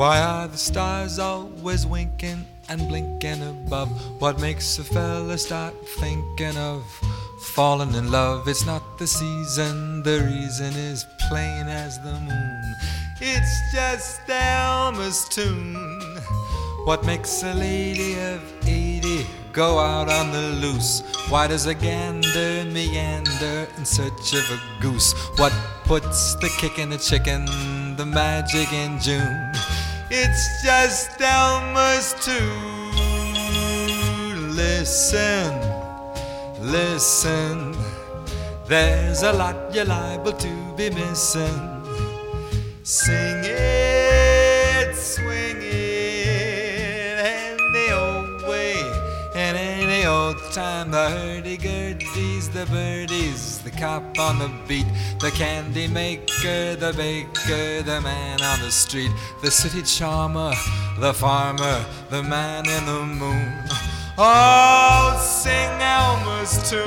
Why are the stars always winking and blinking above? What makes a fella start thinking of falling in love? It's not the season, the reason is plain as the moon. It's just Elmer's tune. What makes a lady of 80 go out on the loose? Why does a gander meander in search of a goose? What puts the kick in the chicken, the magic in June? It's just Elmer's tune. Listen, listen. There's a lot you're liable to be missing. Sing it, old time. The hurdy-gurdies, the birdies, the cop on the beat, the candy maker, the baker, the man on the street, the city charmer, the farmer, the man in the moon. Oh, sing Elmer's tune.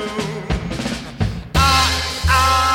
Ah, ah,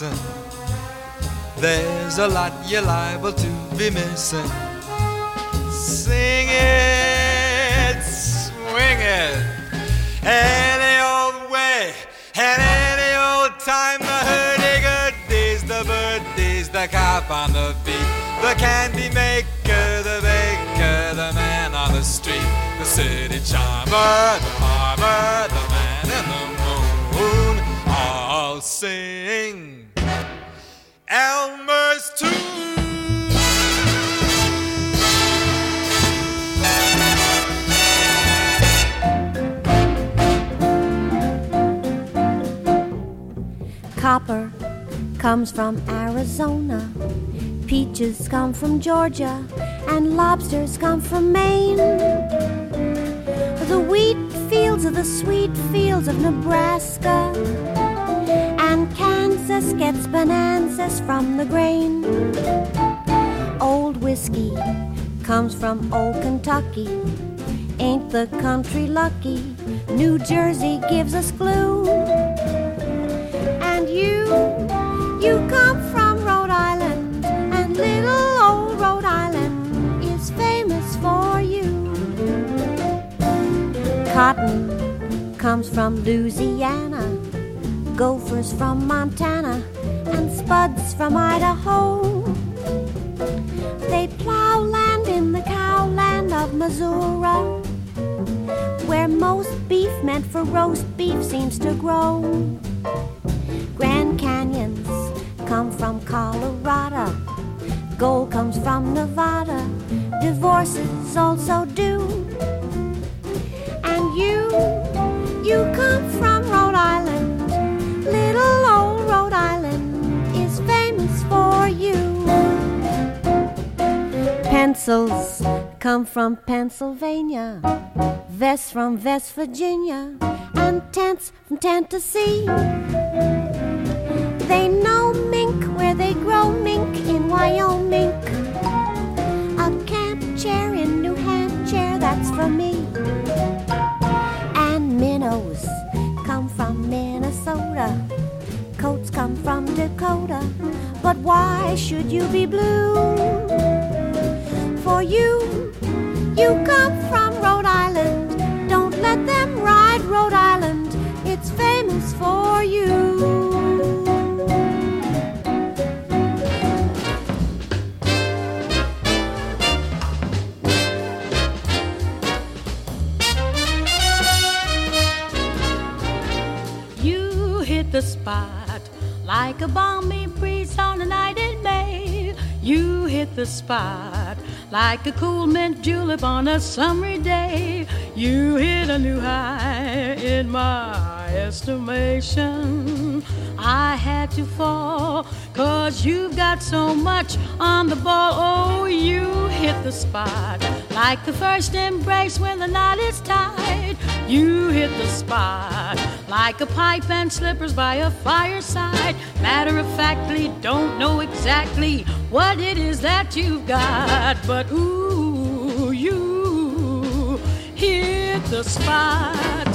listen. There's a lot you're liable to be missing. Sing it, swing it, any old way, and any old time. The hurdy-gurdies, the birdies, the cop on the beat, the candy maker, the baker, the man on the street, the city charmer, the farmer, the man in the moon, all sing Elmer's tune. Copper comes from Arizona. Peaches come from Georgia. And lobsters come from Maine. The wheat fields are the sweet fields of Nebraska. And Kansas gets bonanzas from the grain. Old whiskey comes from old Kentucky. Ain't the country lucky? New Jersey gives us glue. And you, you come from Rhode Island, and little old Rhode Island is famous for you. Cotton comes from Louisiana, gophers from Montana, and spuds from Idaho. They plow land in the cowland of Missouri, where most beef meant for roast beef seems to grow. Grand Canyons come from Colorado. Gold comes from Nevada. Divorces also do. And you, you come from come from Pennsylvania. Vests from West Virginia. And tents from Tennessee. They know mink where they grow mink in Wyoming. A camp chair in New Hampshire, that's for me. And minnows come from Minnesota. Coats come from Dakota. But why should you be blue? For you, you come from Rhode Island. Don't let them ride Rhode Island. It's famous for you. You hit the spot like a balmy breeze on a night in May. You hit the spot like a cool mint julep on a summery day. You hit a new high in my estimation. I had to fall. Cause you've got so much on the ball. Oh, you hit the spot. Like the first embrace when the knot is tied. You hit the spot. Like a pipe and slippers by a fireside. Matter of factly, don't know exactly what it is that you've got. But ooh, you hit the spot.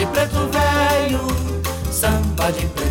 De preto velho, samba de preto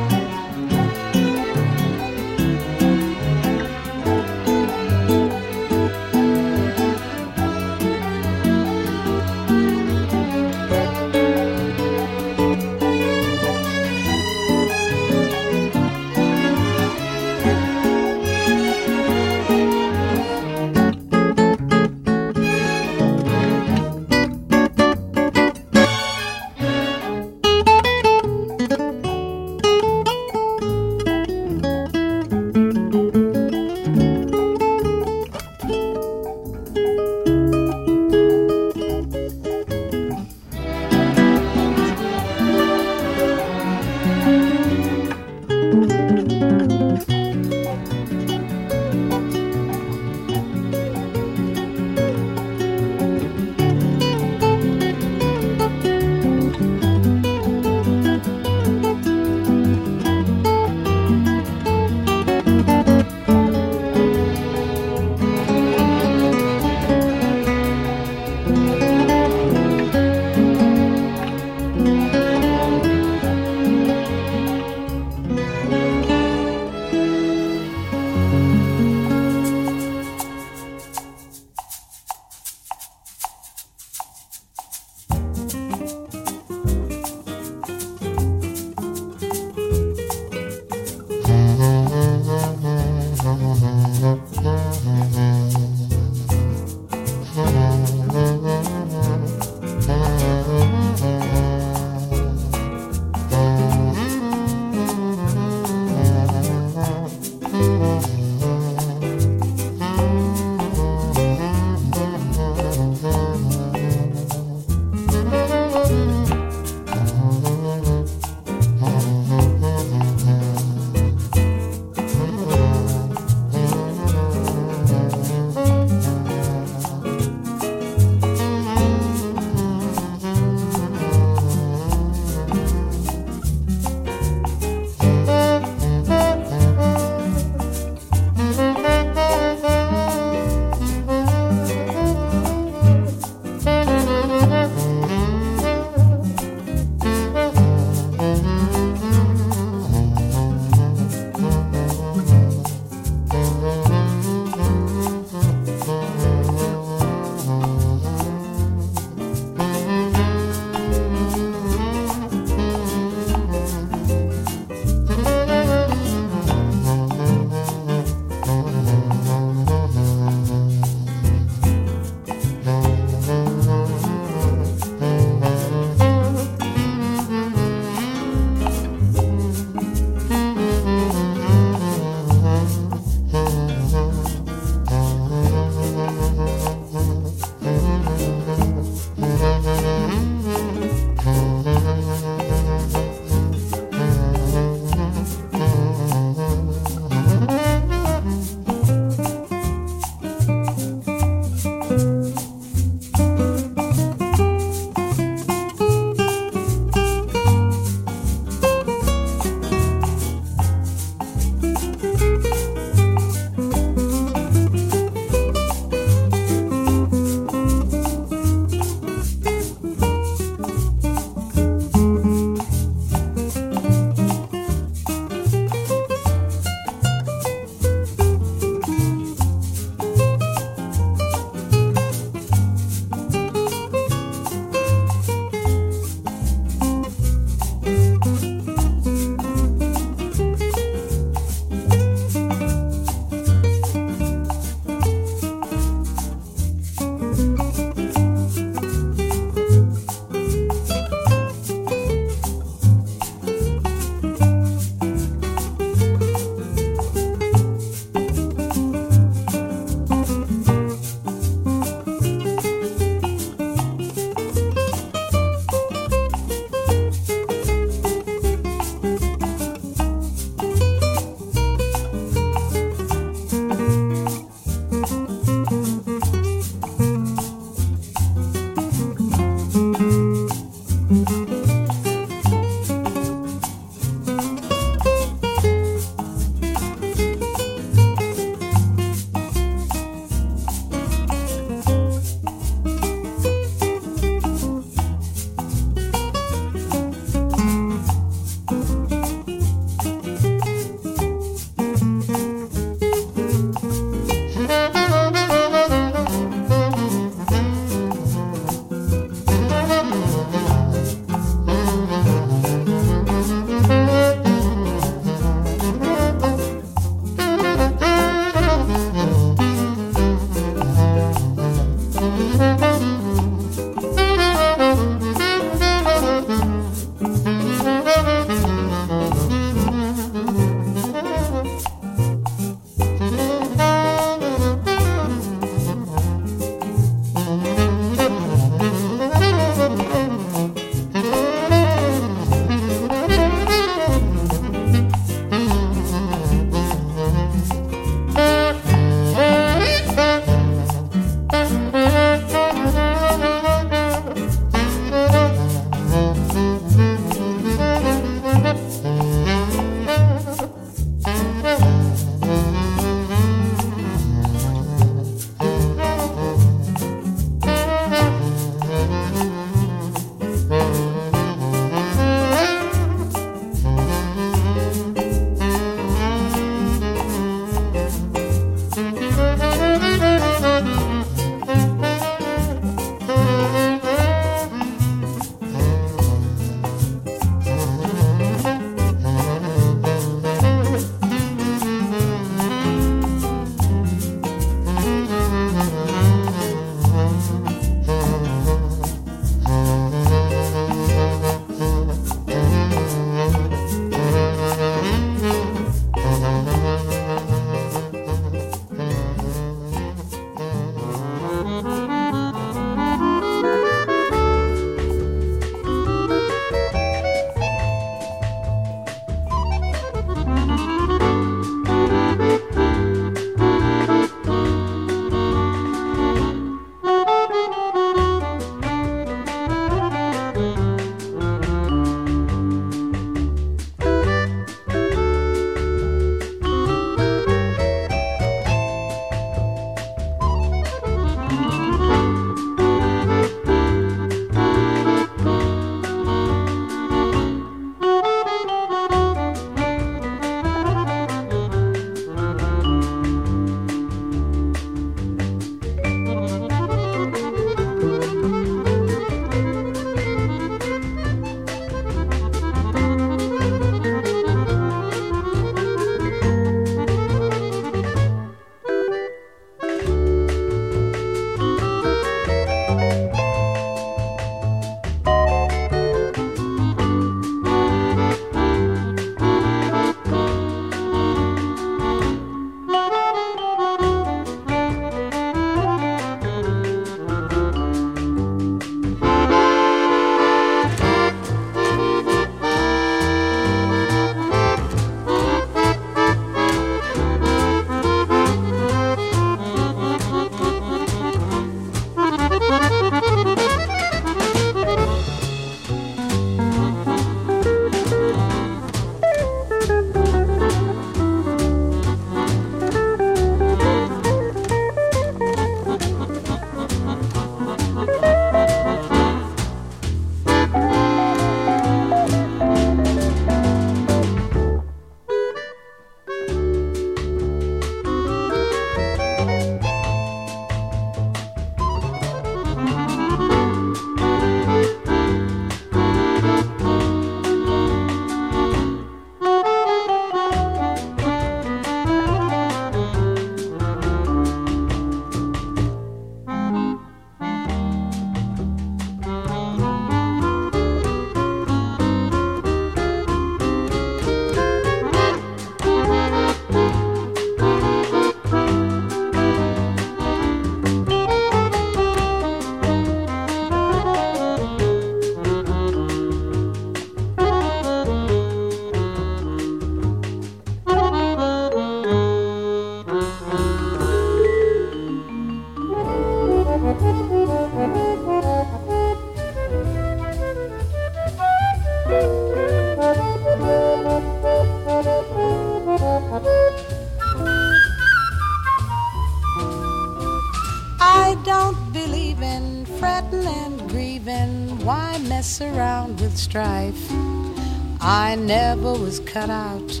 cut out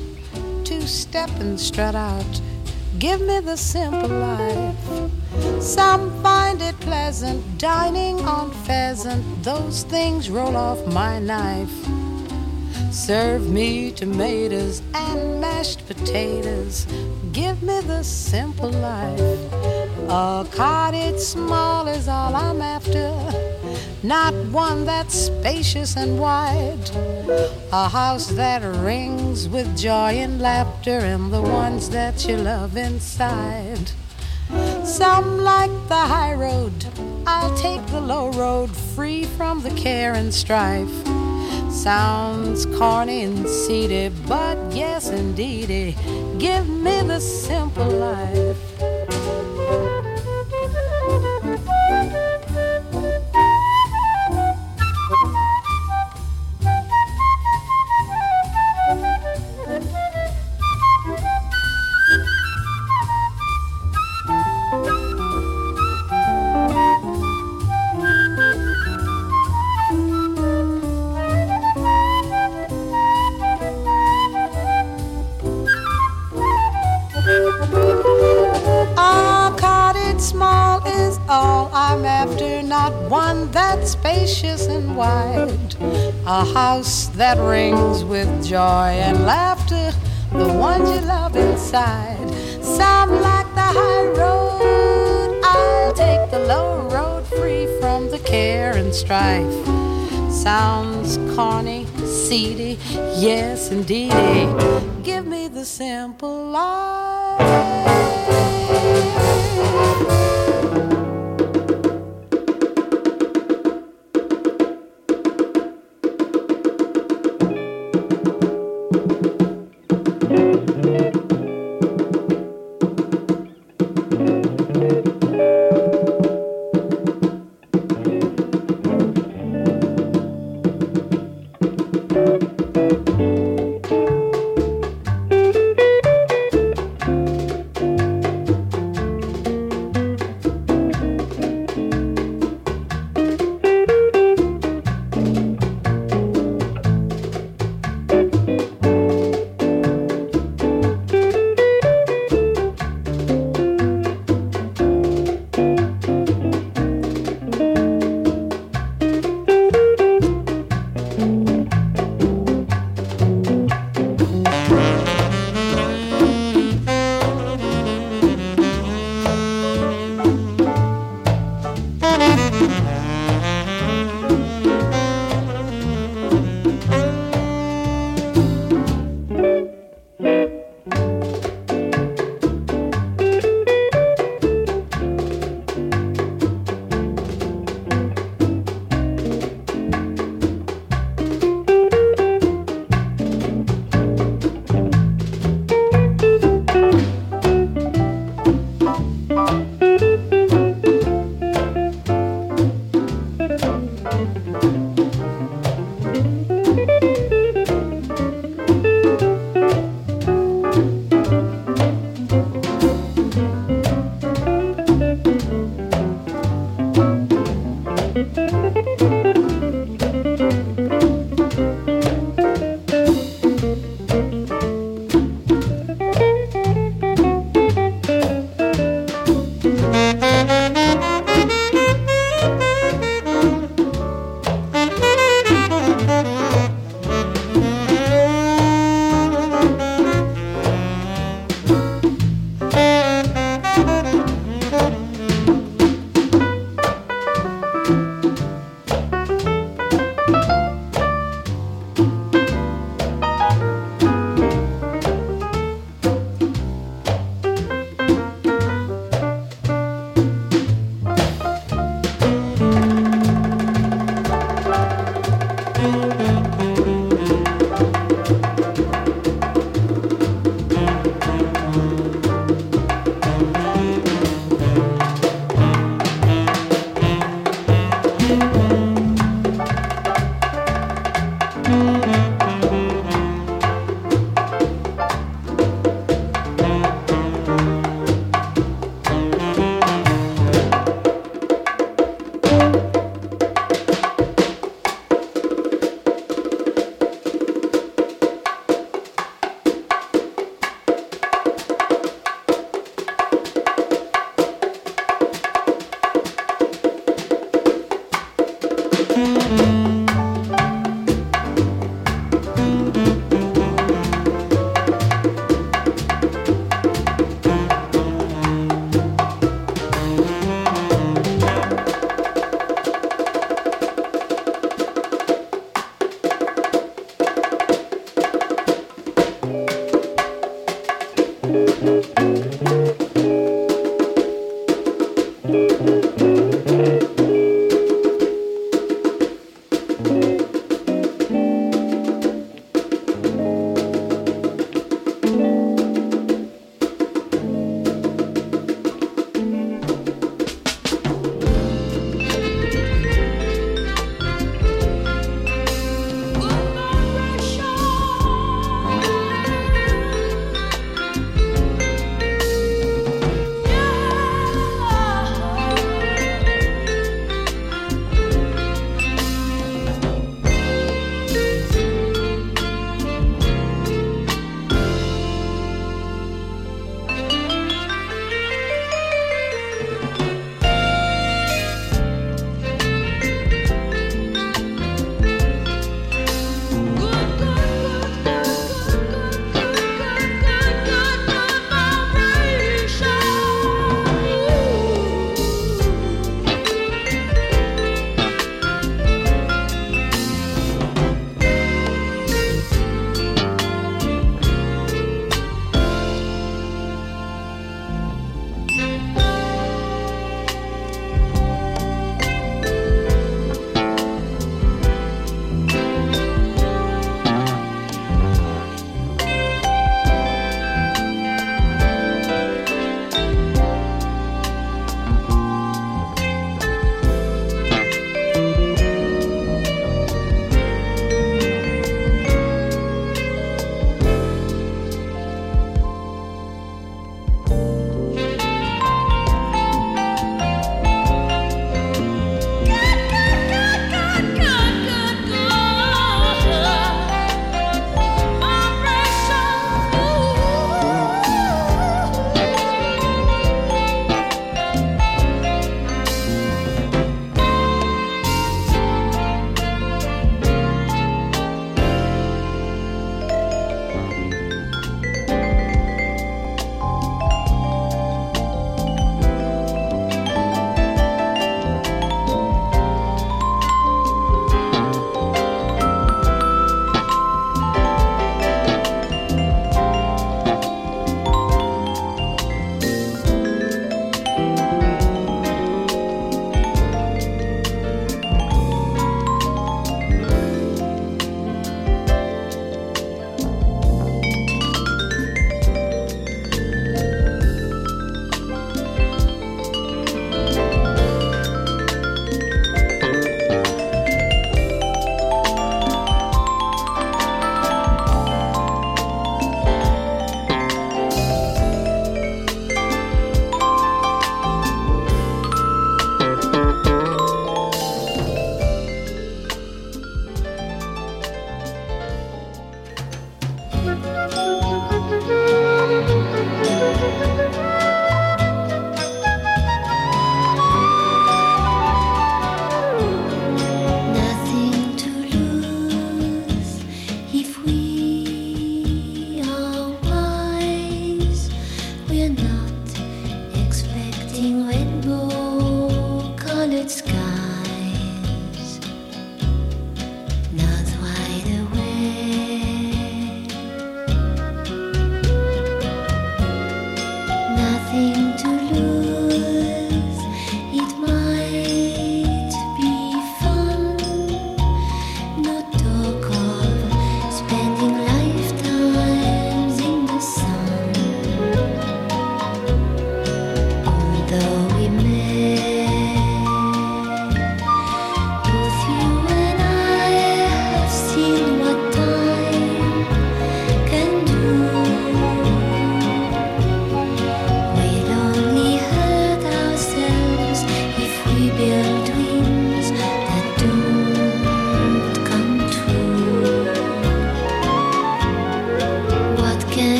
to step and strut out. Give me the simple life. Some find it pleasant dining on pheasant. Those things roll off my knife. Serve me tomatoes and mashed potatoes. Give me the simple life. A cottage small is all I'm after, not one that's spacious and wide. A house that rings with joy and laughter, and the ones that you love inside. Some like the high road, I'll take the low road, free from the care and strife. Sounds corny and seedy, but yes, indeedy, give me the simple life. That rings with joy and laughter, the ones you love inside. Some like the high road, I'll take the low road free from the care and strife. Sounds corny, seedy, yes indeed. Give me the simple life.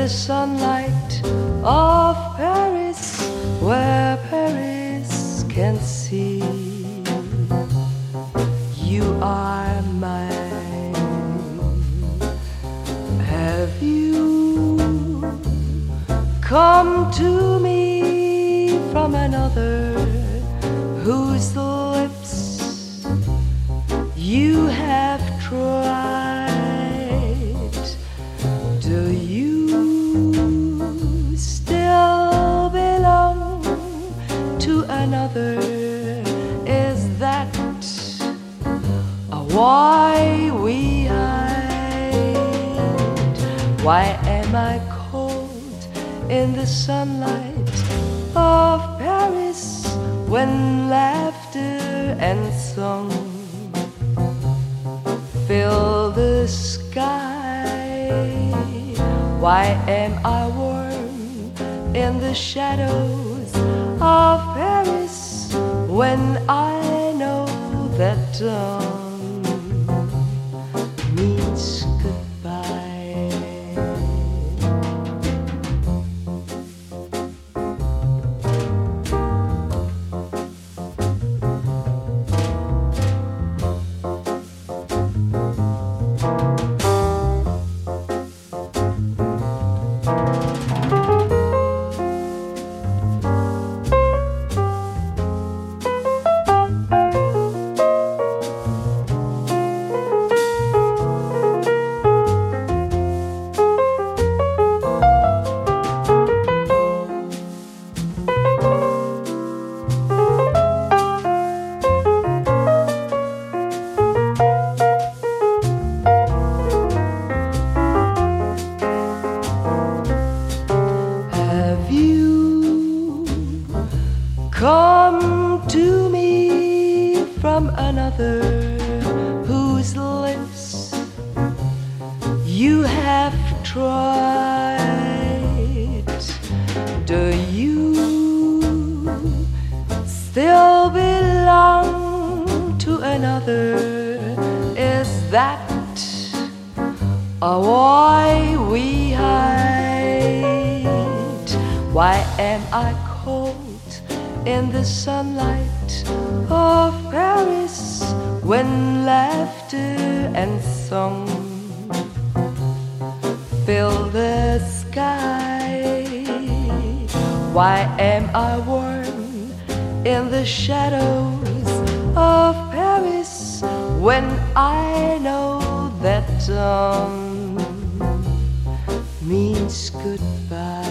The sunlight of Paris when laughter and song fill the sky? Why am I warm in the shadows of Paris when I know that dawn means goodbye?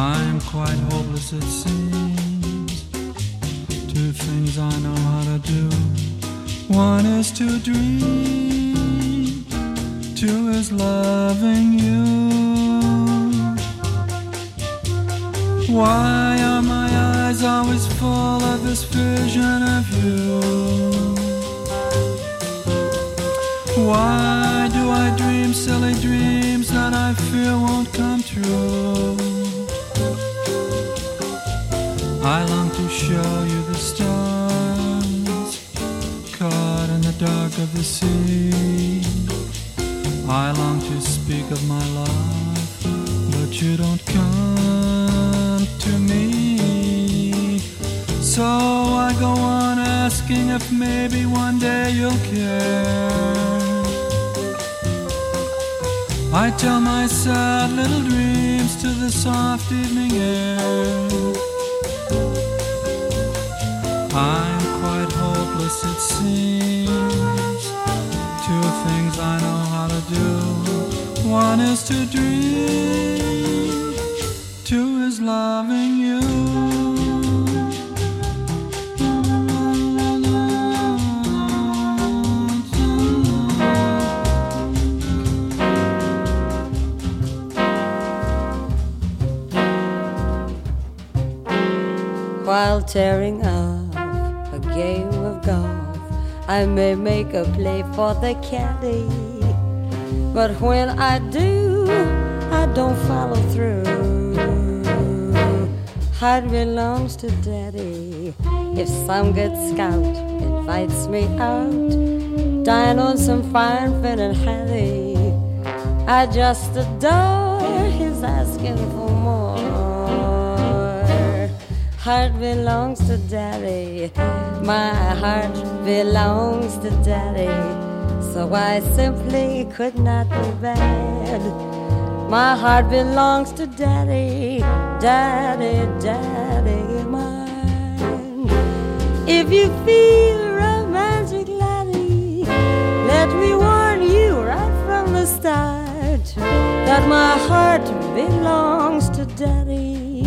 I'm quite hopeless, it seems. Two things I know how to do. One is to dream, two is loving you. Why are my eyes always full of this vision of you? Why do I dream silly dreams that I fear won't come true? Of the sea. I long to speak of my love, but you don't come to me. So I go on asking if maybe one day you'll care. I tell my sad little dreams to the soft evening air. To dream, two is loving you. While tearing off a game of golf, I may make a play for the caddy. But when I do, don't follow through. Heart belongs to daddy. If some good scout invites me out, dine on some fine fin and hattie, I just adore his asking for more. Heart belongs to daddy. My heart belongs to daddy. So I simply could not be bad. My heart belongs to daddy. Daddy, daddy, mine. If you feel romantic, laddie, let me warn you right from the start that my heart belongs to daddy.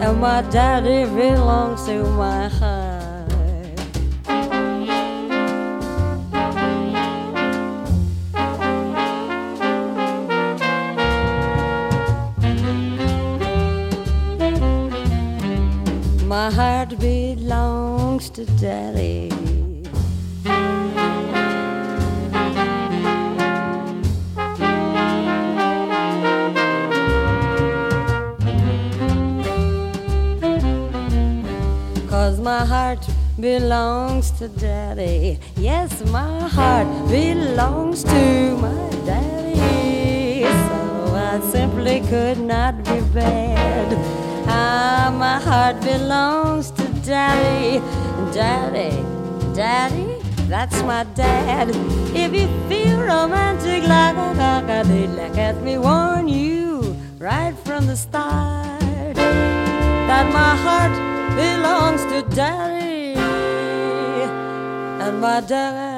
And my daddy belongs to my heart. To daddy. Cause my heart belongs to daddy. Yes, my heart belongs to If you feel romantic like a cockadee, let me warn you right from the start that my heart belongs to daddy and my daddy.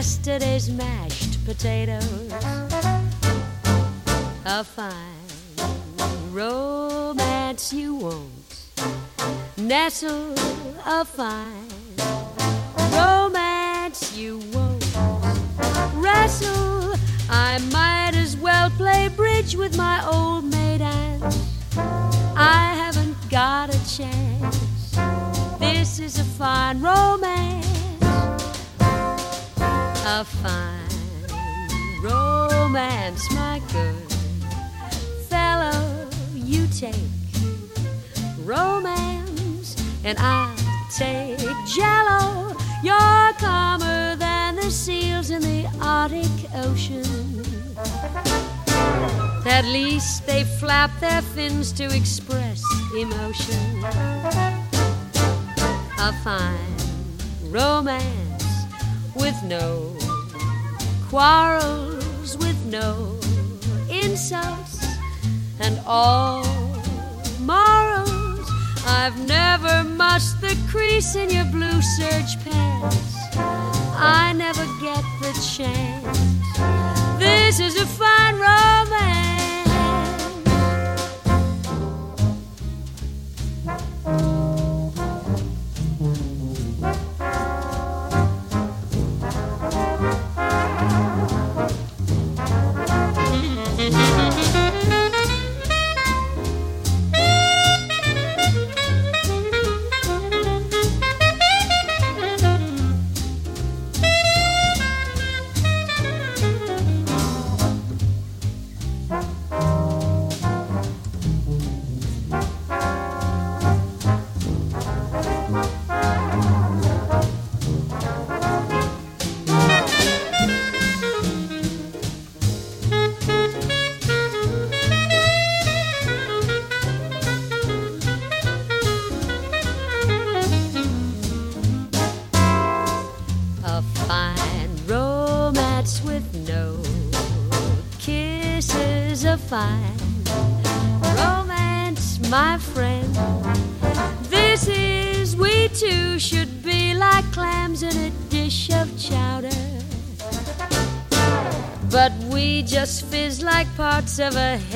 Yesterday's mashed potatoes. A fine romance you won't nestle. A fine romance you won't wrestle. I might as well play bridge with my old maid aunt. I haven't got a chance. This is a fine romance. A fine romance, my good fellow. You take romance, and I'll take jello. You're calmer than the seals in the Arctic Ocean. At least they flap their fins to express emotion. A fine romance with no quarrels, with no insults, and all morals. I've never mussed the crease in your blue serge pants. I never get the chance. This is a fine romance. Parts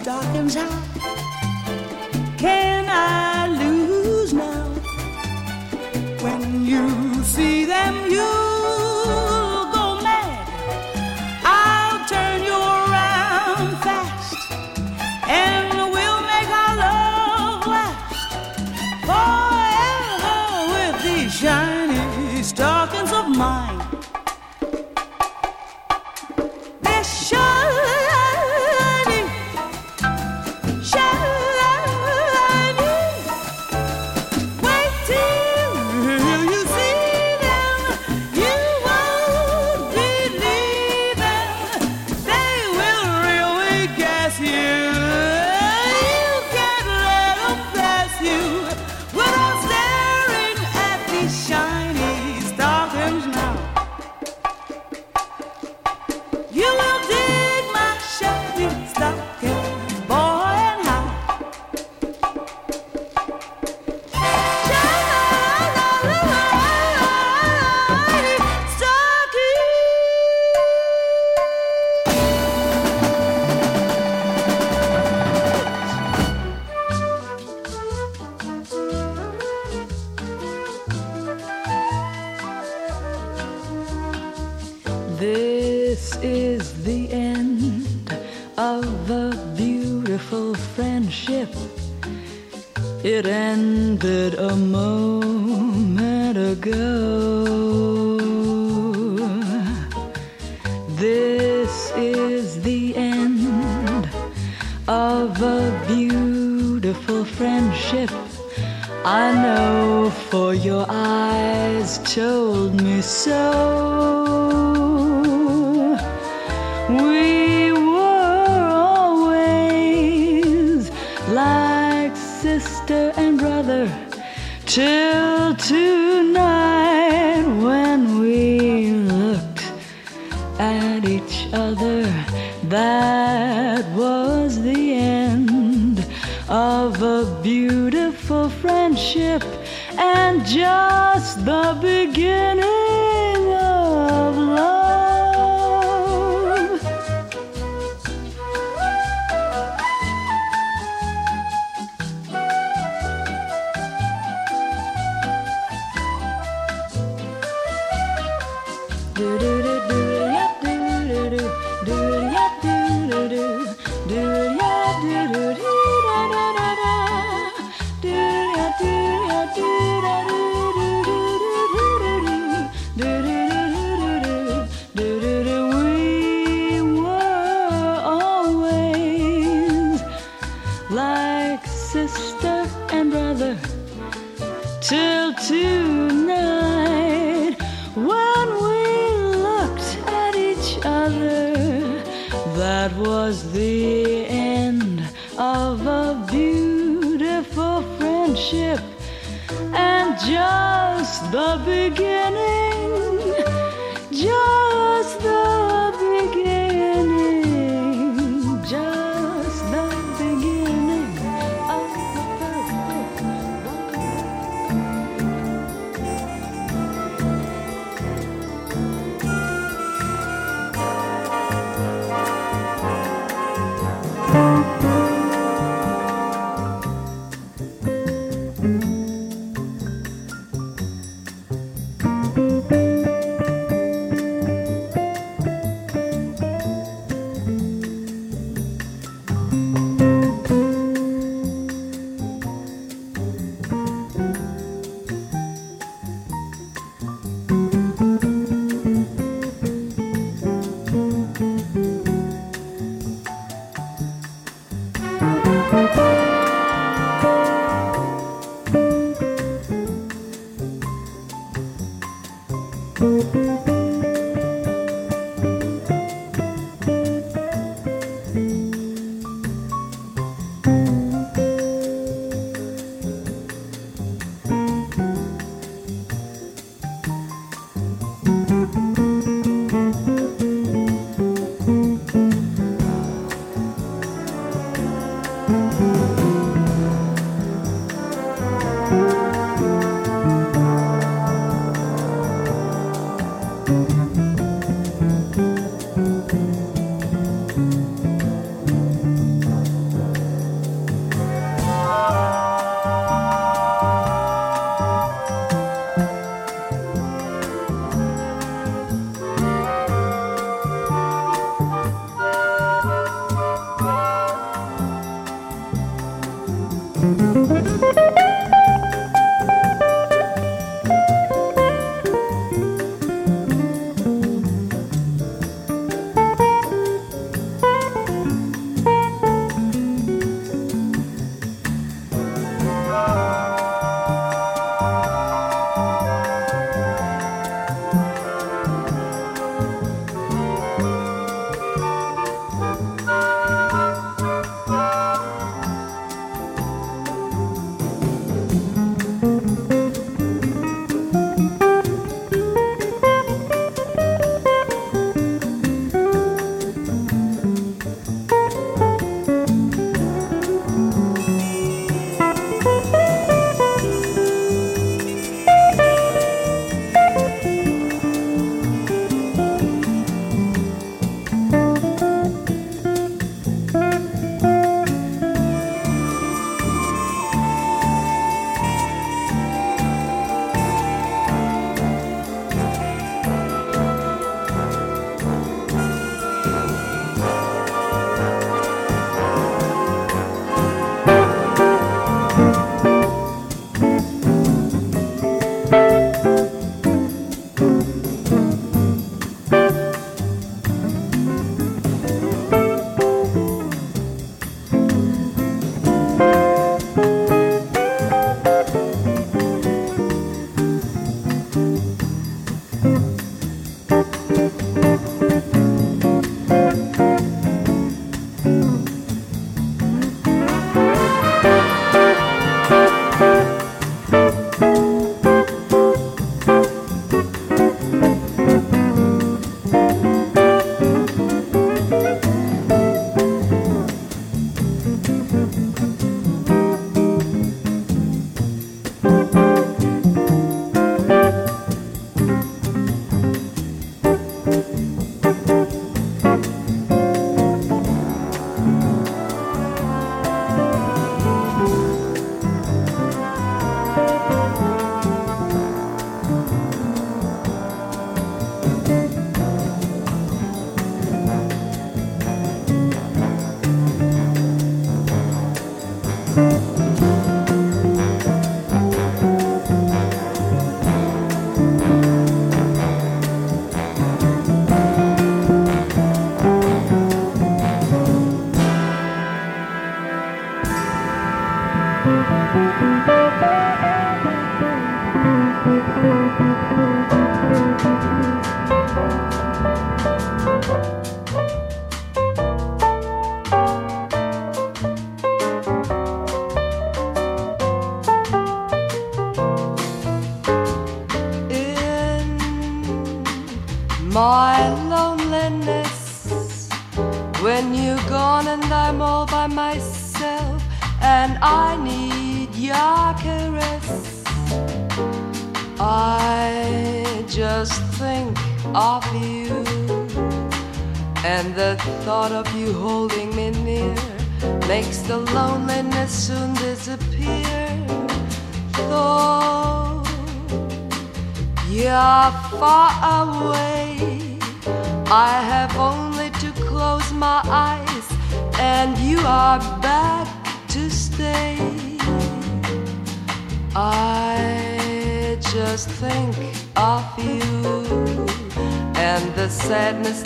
and we'll make our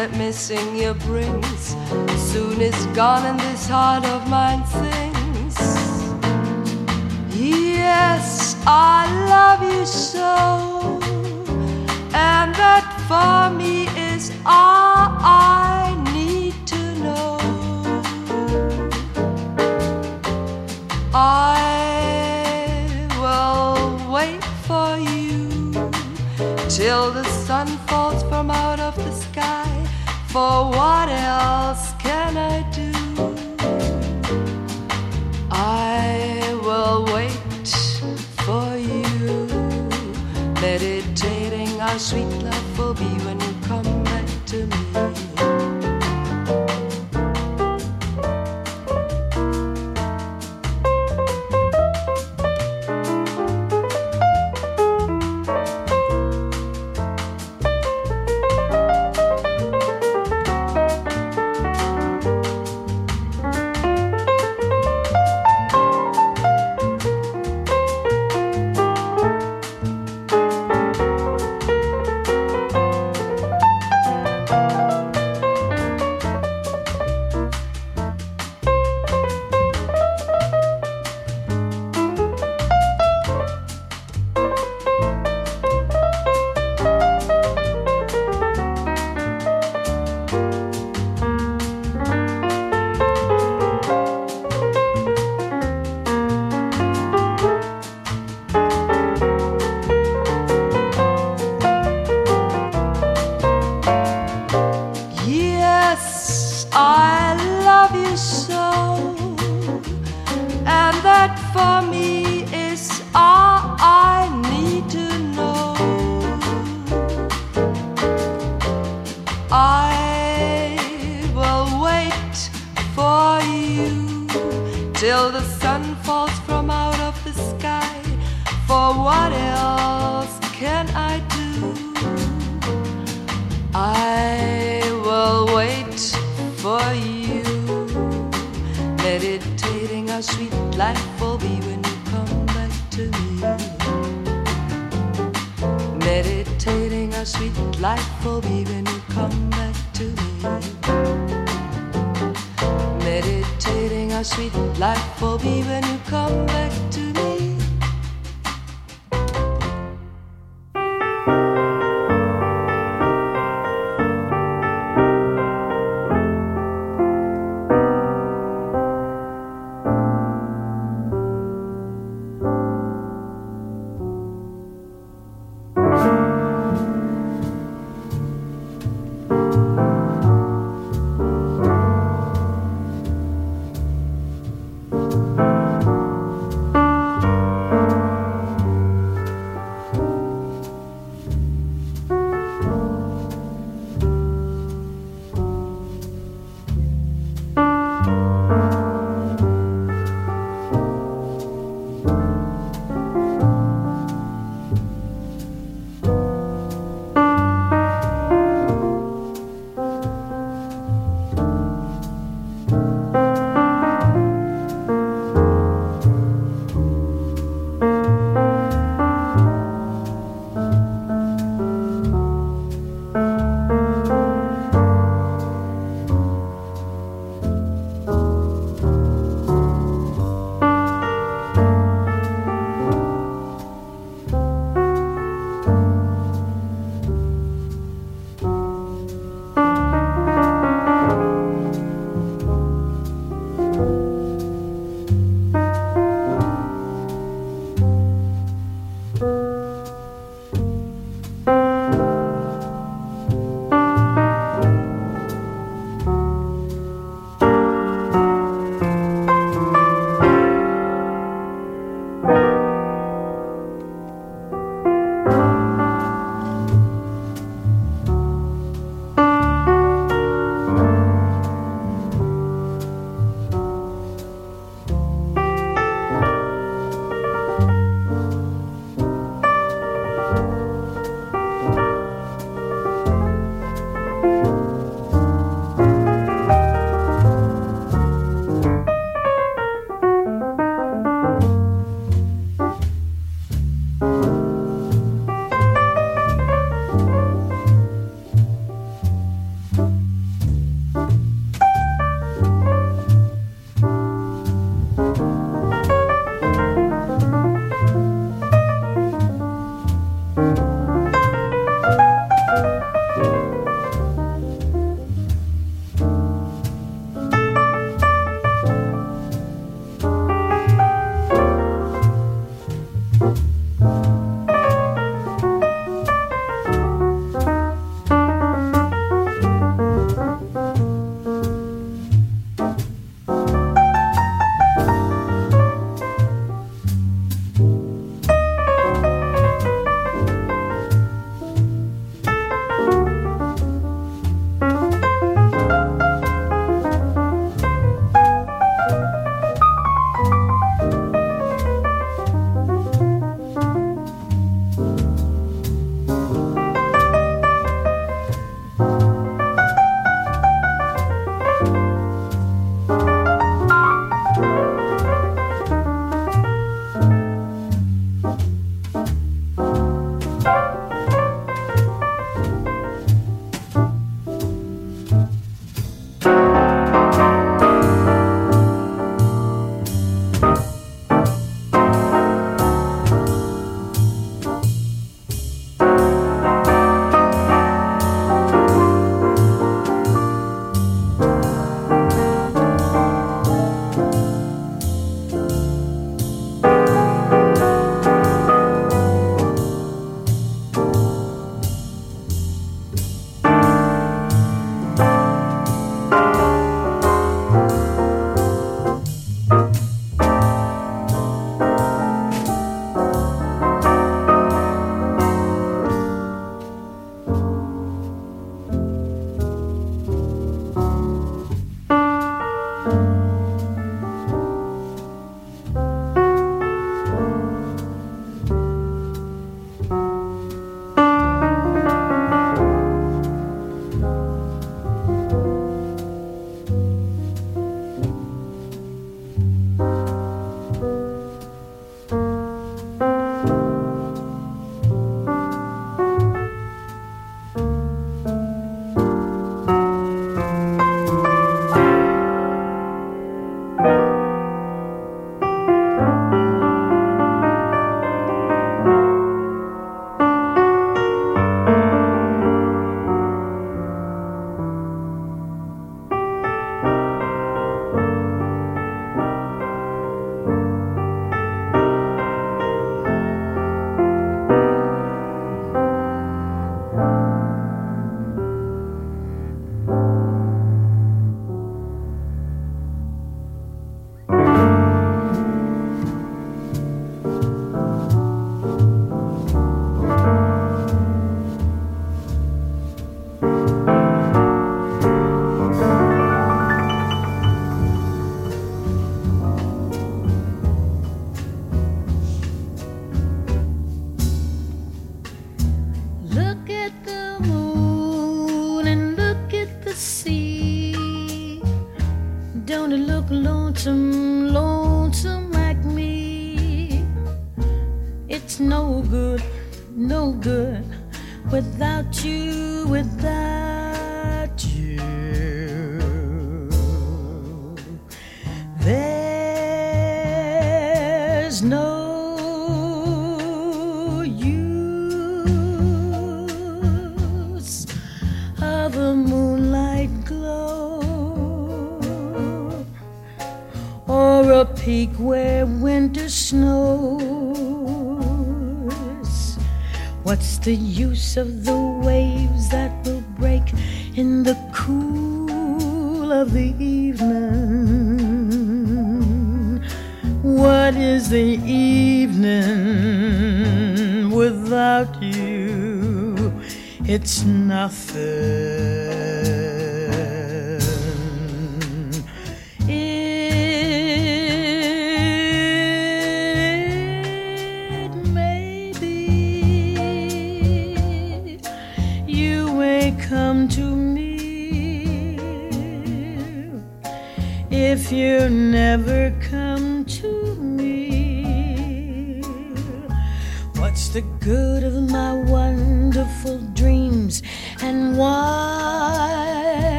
that missing you brings soon is gone, and this heart of mine sings. Yes, I love you so, and that for me is all. how sweet life will be when you come back to me. Meditating how sweet life will be when you come back to me. Meditating how sweet life will be when you come back to me.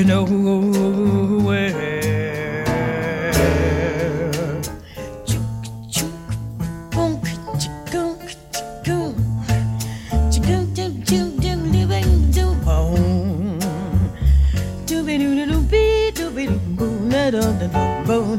you know where? Boom,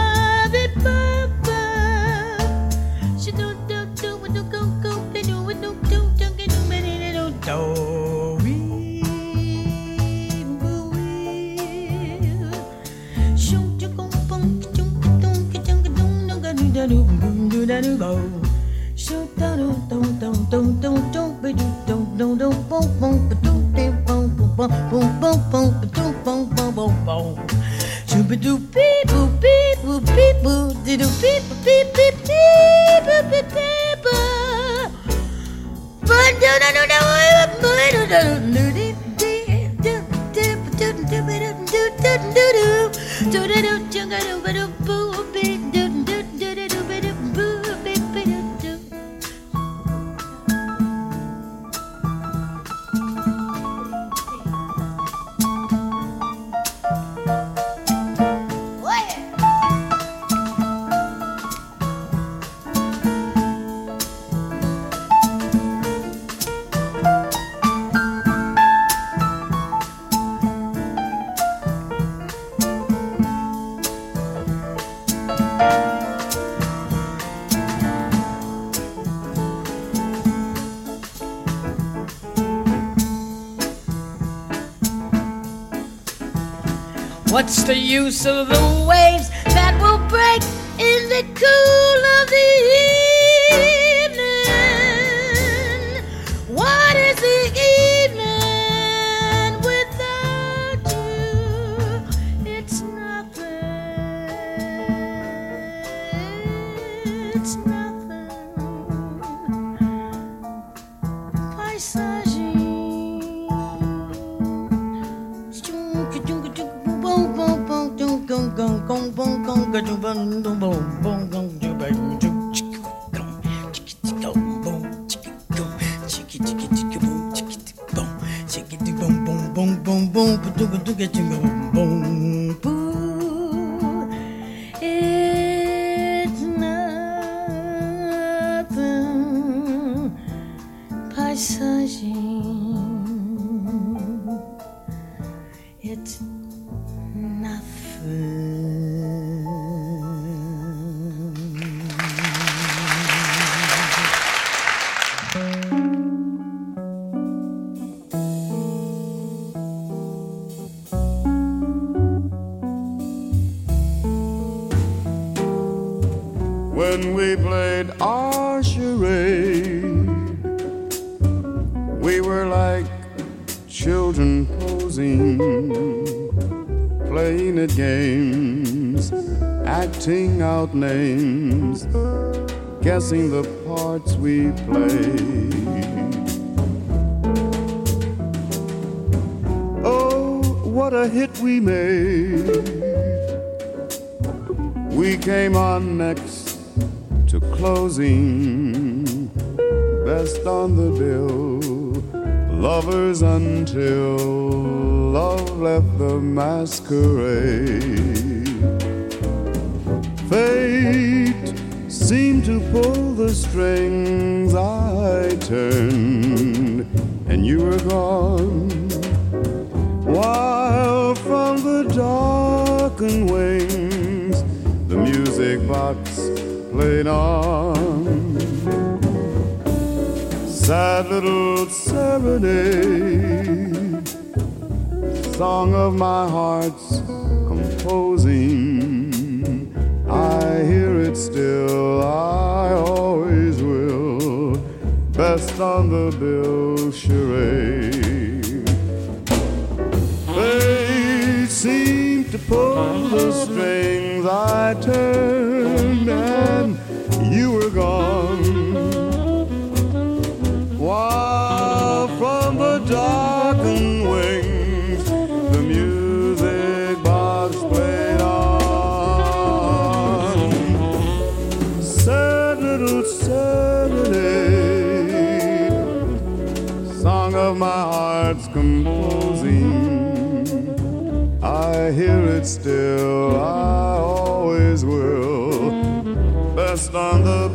chicka, chicka. What's the use of the waves that will break in the cool best on the bill lovers until love left the masquerade. Fate seemed to pull the strings I turned, and you were gone. While from the darkened wings, the music box played on sad little serenade, song of my heart's composing. I hear it still, I always will, best on the bill charade. They seem to pull the strings I turned, and darkened wings the music box played on. Sad little serenade, song of my heart's composing. I hear it still, I always will. Best on the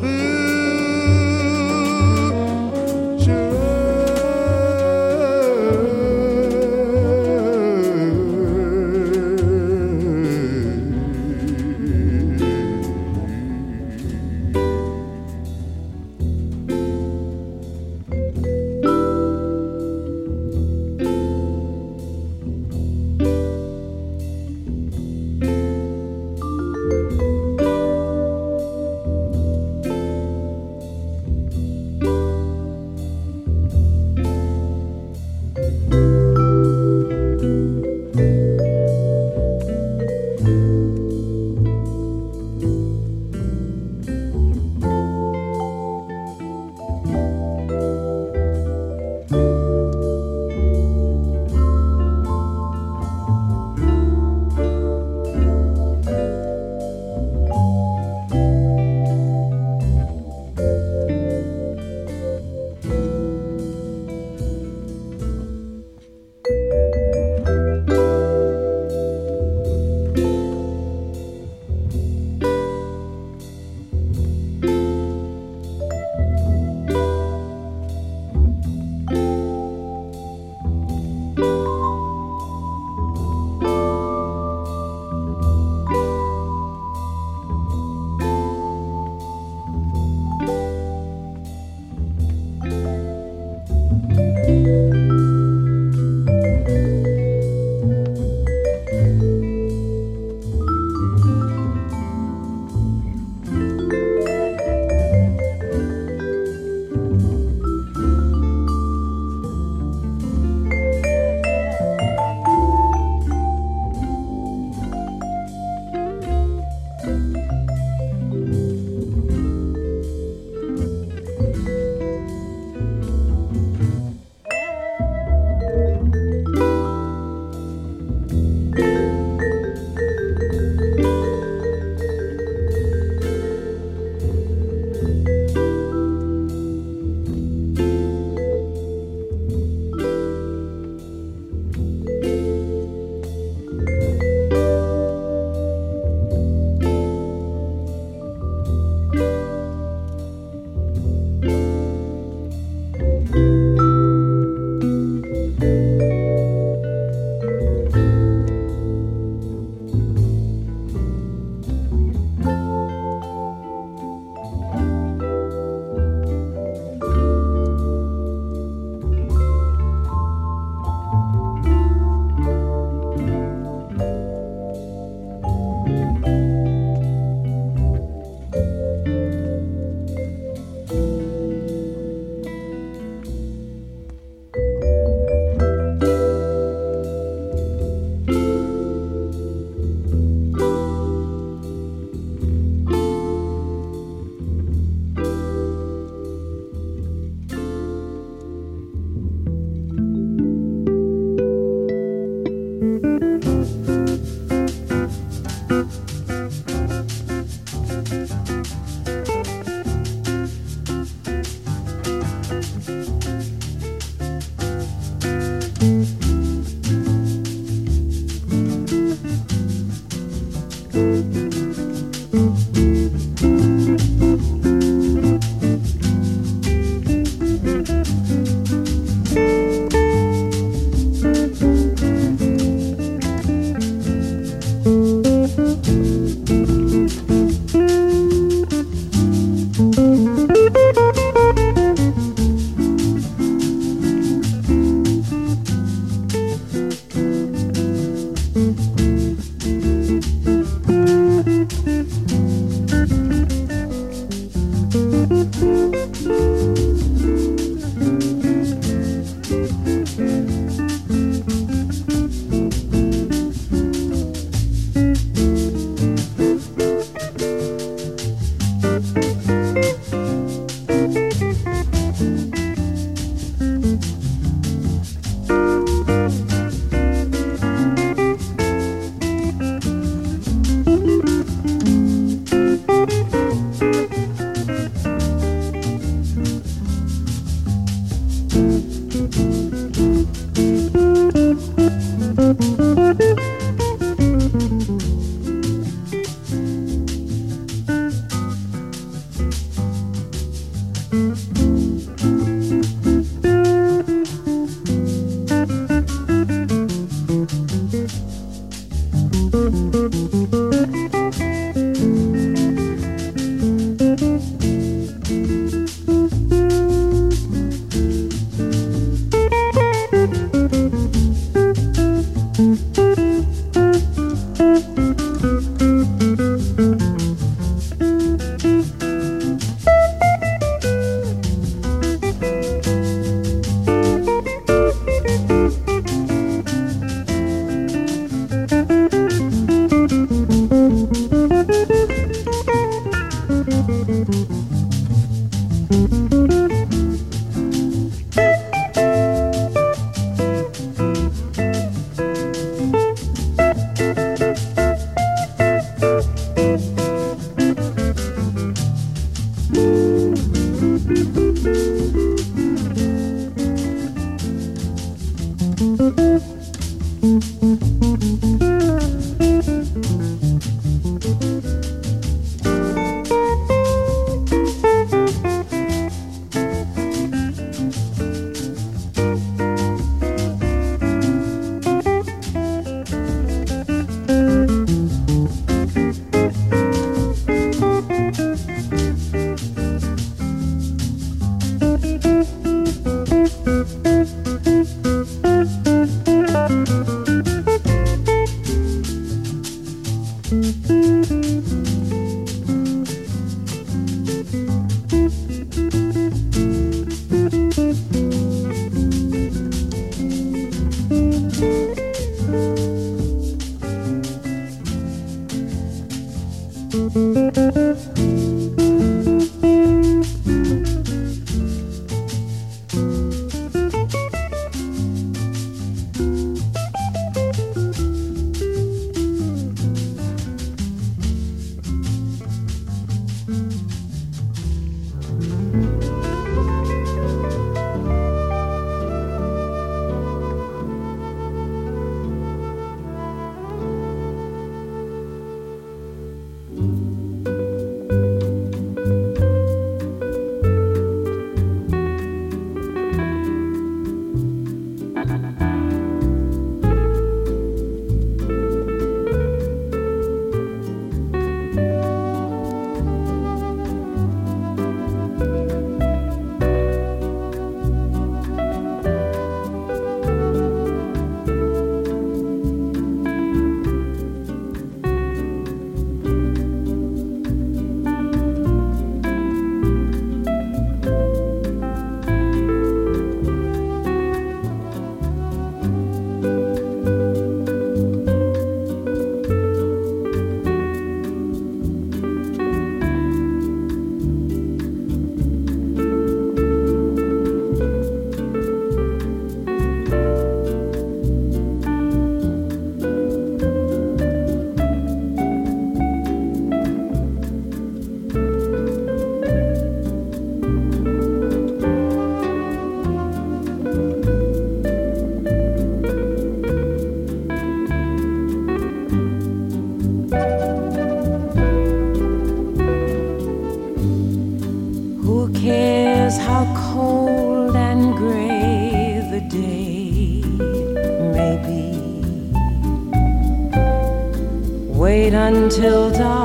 until dark